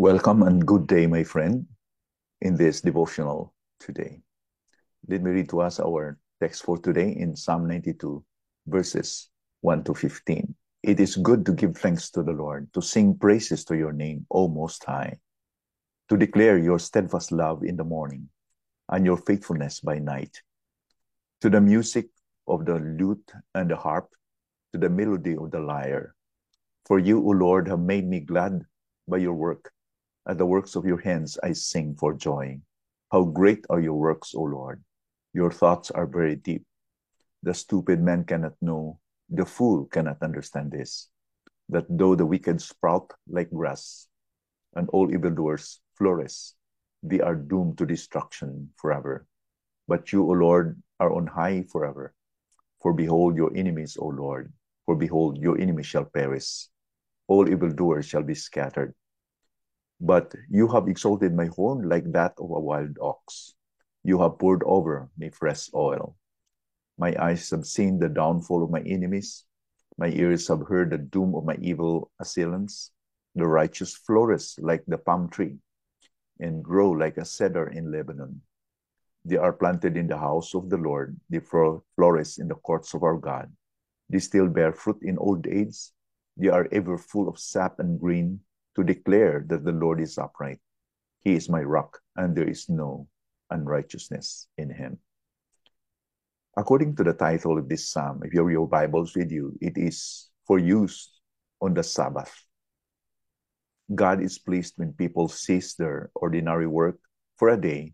Welcome and good day, my friend, in this devotional today. Let me read to us our text for today in Psalm 92, verses 1 to 15. It is good to give thanks to the Lord, to sing praises to your name, O Most High, to declare your steadfast love in the morning and your faithfulness by night, to the music of the lute and the harp, to the melody of the lyre. For you, O Lord, have made me glad by your work at the works of your hands I sing for joy. How great are your works, O Lord! Your thoughts are very deep. The stupid man cannot know, the fool cannot understand this, that though the wicked sprout like grass, and all evildoers flourish, they are doomed to destruction forever. But you, O Lord, are on high forever. For behold your enemies, O Lord, for behold your enemies shall perish. All evildoers shall be scattered. But you have exalted my horn like that of a wild ox. You have poured over me fresh oil. My eyes have seen the downfall of my enemies. My ears have heard the doom of my evil assailants. The righteous flourish like the palm tree and grow like a cedar in Lebanon. They are planted in the house of the Lord. They flourish in the courts of our God. They still bear fruit in old age. They are ever full of sap and green to declare that the Lord is upright. He is my rock, and there is no unrighteousness in him. According to the title of this psalm, if you have your Bibles with you, it is for use on the Sabbath. God is pleased when people cease their ordinary work for a day,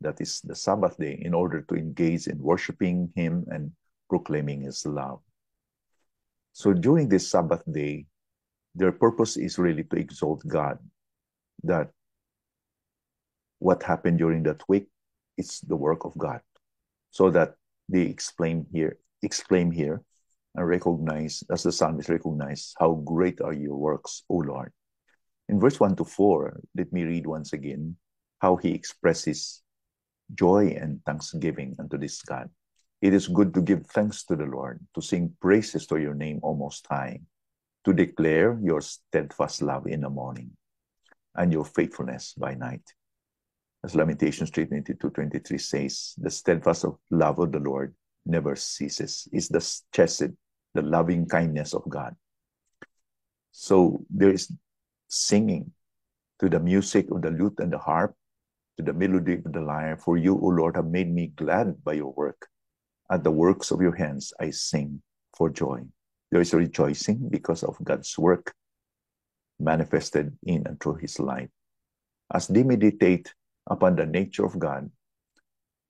that is the Sabbath day, in order to engage in worshiping Him and proclaiming His love. So during this Sabbath day, their purpose is really to exalt God. That what happened during that week is the work of God. So that they explain here, explain here, and recognize, as the psalmist recognize, how great are your works, O Lord. In verse 1 to 4, let me read once again how he expresses joy and thanksgiving unto this God. It is good to give thanks to the Lord, to sing praises to your name, O Most High to declare your steadfast love in the morning and your faithfulness by night. As Lamentations 3 22 23 says, the steadfast love of the Lord never ceases. It's the chesed, the loving kindness of God. So there is singing to the music of the lute and the harp, to the melody of the lyre. For you, O Lord, have made me glad by your work. At the works of your hands I sing for joy. There is rejoicing because of God's work manifested in and through his life. As they meditate upon the nature of God,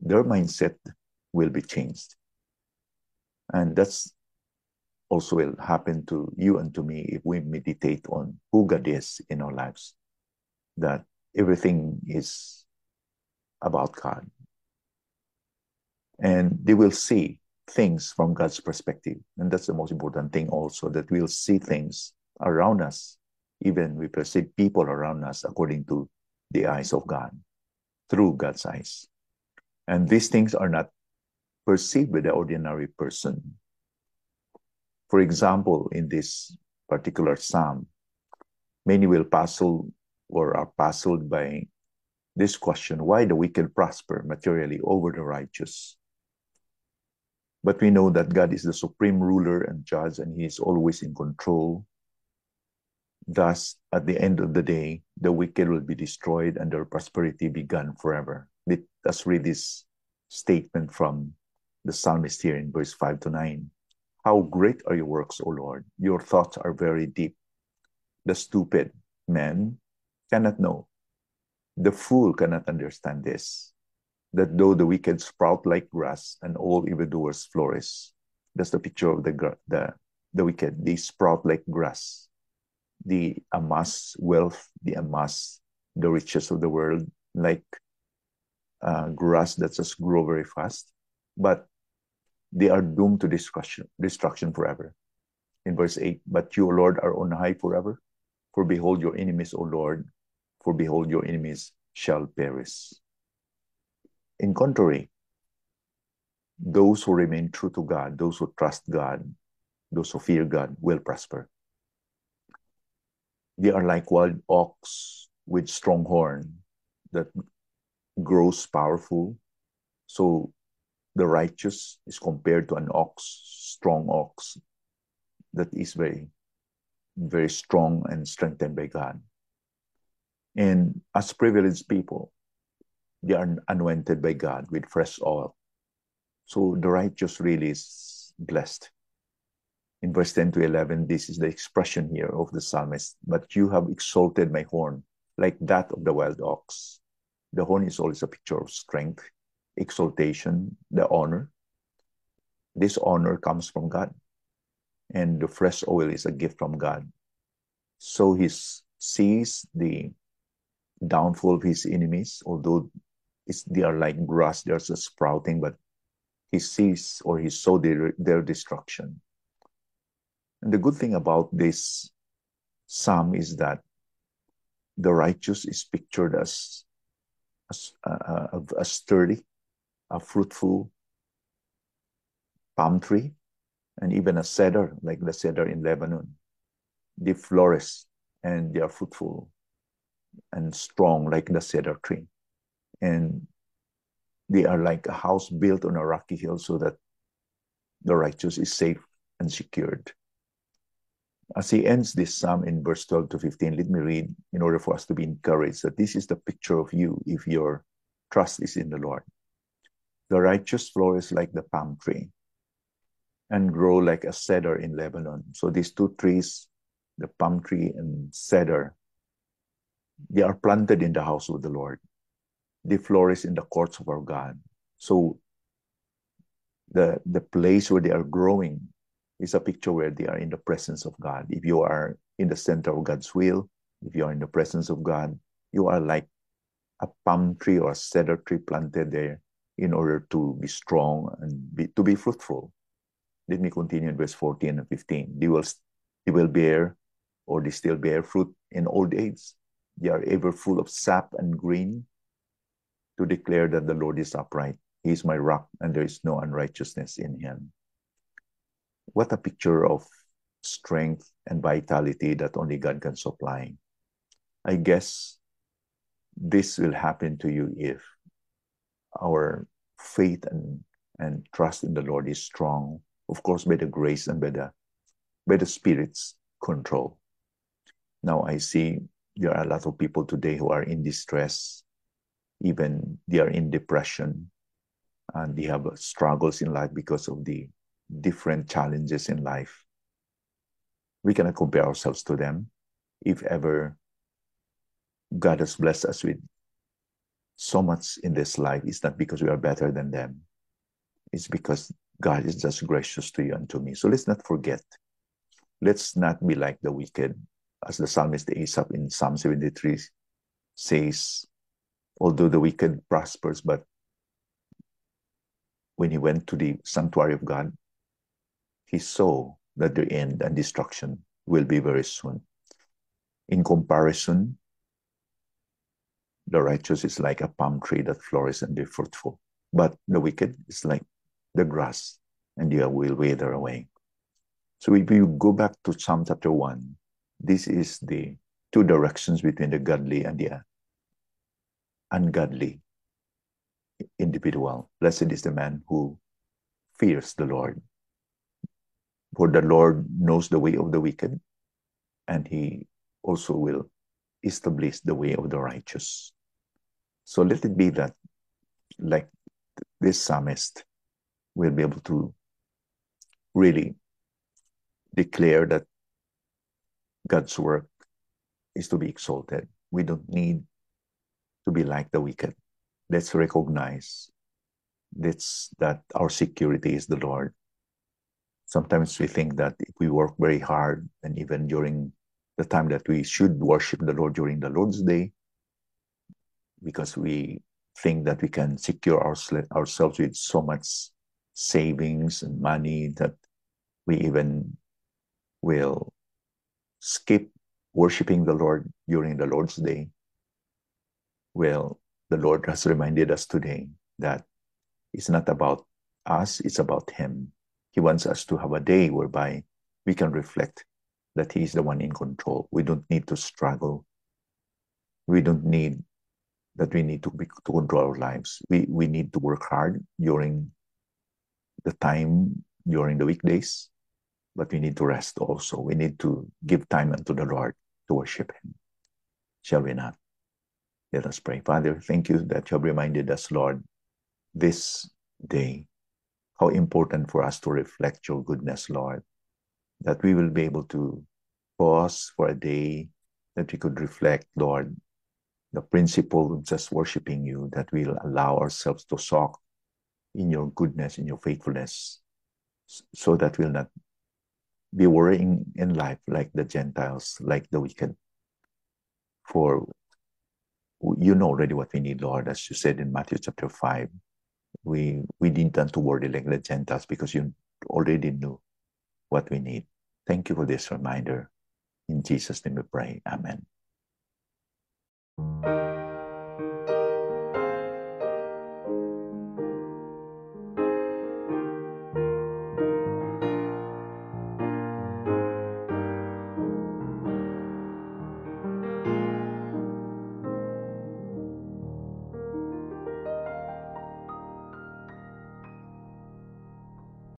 their mindset will be changed. And that's also will happen to you and to me if we meditate on who God is in our lives. That everything is about God. And they will see things from God's perspective. And that's the most important thing also, that we'll see things around us, even we perceive people around us according to the eyes of God, through God's eyes. And these things are not perceived by the ordinary person. For example, in this particular psalm, many will puzzle or are puzzled by this question why the wicked prosper materially over the righteous? But we know that God is the supreme ruler and judge, and He is always in control. Thus, at the end of the day, the wicked will be destroyed and their prosperity be gone forever. Let's read this statement from the psalmist here in verse 5 to 9. How great are your works, O Lord! Your thoughts are very deep. The stupid man cannot know. The fool cannot understand this that though the wicked sprout like grass and all evildoers flourish. That's the picture of the the the wicked. They sprout like grass. They amass wealth. They amass the riches of the world like uh, grass that just grow very fast. But they are doomed to destruction, destruction forever. In verse 8, but you, O Lord, are on high forever. For behold your enemies, O Lord, for behold your enemies shall perish. In contrary, those who remain true to God, those who trust God, those who fear God will prosper. They are like wild ox with strong horn that grows powerful. So the righteous is compared to an ox, strong ox that is very, very strong and strengthened by God. And as privileged people, they are anointed by God with fresh oil. So the righteous really is blessed. In verse 10 to 11, this is the expression here of the psalmist. But you have exalted my horn like that of the wild ox. The horn is always a picture of strength, exaltation, the honor. This honor comes from God, and the fresh oil is a gift from God. So he sees the downfall of his enemies, although they are like grass, they're just sprouting, but he sees or he saw their, their destruction. And the good thing about this psalm is that the righteous is pictured as, as uh, uh, a, a sturdy, a fruitful palm tree, and even a cedar, like the cedar in Lebanon. They flourish and they are fruitful and strong, like the cedar tree. And they are like a house built on a rocky hill so that the righteous is safe and secured. As he ends this psalm in verse 12 to 15, let me read in order for us to be encouraged that this is the picture of you if your trust is in the Lord. The righteous flourish like the palm tree and grow like a cedar in Lebanon. So these two trees, the palm tree and cedar, they are planted in the house of the Lord. They flourish in the courts of our God. So the the place where they are growing is a picture where they are in the presence of God. If you are in the center of God's will, if you are in the presence of God, you are like a palm tree or a cedar tree planted there in order to be strong and be, to be fruitful. Let me continue in verse 14 and 15. They will, they will bear, or they still bear fruit in old age. They are ever full of sap and green to declare that the Lord is upright. He is my rock, and there is no unrighteousness in him. What a picture of strength and vitality that only God can supply. I guess this will happen to you if our faith and, and trust in the Lord is strong, of course, by the grace and by the, by the Spirit's control. Now I see there are a lot of people today who are in distress, even they are in depression, and they have struggles in life because of the different challenges in life. We cannot compare ourselves to them. If ever God has blessed us with so much in this life it's not because we are better than them. It's because God is just gracious to you and to me. So let's not forget. Let's not be like the wicked, as the psalmist Asaph in Psalm 73 says, although the wicked prospers, but when he went to the sanctuary of God, he saw that the end and destruction will be very soon. In comparison, the righteous is like a palm tree that flourishes and be fruitful, but the wicked is like the grass and they will wither away. So if you go back to Psalm chapter 1, this is the two directions between the godly and the ungodly individual. Blessed is the man who fears the Lord. For the Lord knows the way of the wicked, and he also will establish the way of the righteous. So let it be that, like this psalmist, we'll be able to really declare that God's work is to be exalted. We don't need to be like the wicked. Let's recognize that's, that our security is the Lord. Sometimes we think that if we work very hard, and even during the time that we should worship the Lord during the Lord's Day, because we think that we can secure our, ourselves with so much savings and money that we even will skip worshiping the Lord during the Lord's Day. Well, the Lord has reminded us today that it's not about us, it's about Him. He wants us to have a day whereby we can reflect that He is the one in control. We don't need to struggle. We don't need that we need to, be, to control our lives. We, we need to work hard during the time, during the weekdays, but we need to rest also. We need to give time unto the Lord to worship Him. Shall we not? Let us pray. Father, thank you that you have reminded us, Lord, this day, how important for us to reflect your goodness, Lord, that we will be able to pause for a day, that we could reflect, Lord, the principle of just worshiping you, that we'll allow ourselves to soak in your goodness, in your faithfulness, so that we'll not be worrying in life like the Gentiles, like the wicked. For you know already what we need, Lord, as you said in Matthew chapter 5. We we didn't worry like the Gentiles because you already knew what we need. Thank you for this reminder. In Jesus' name we pray. Amen.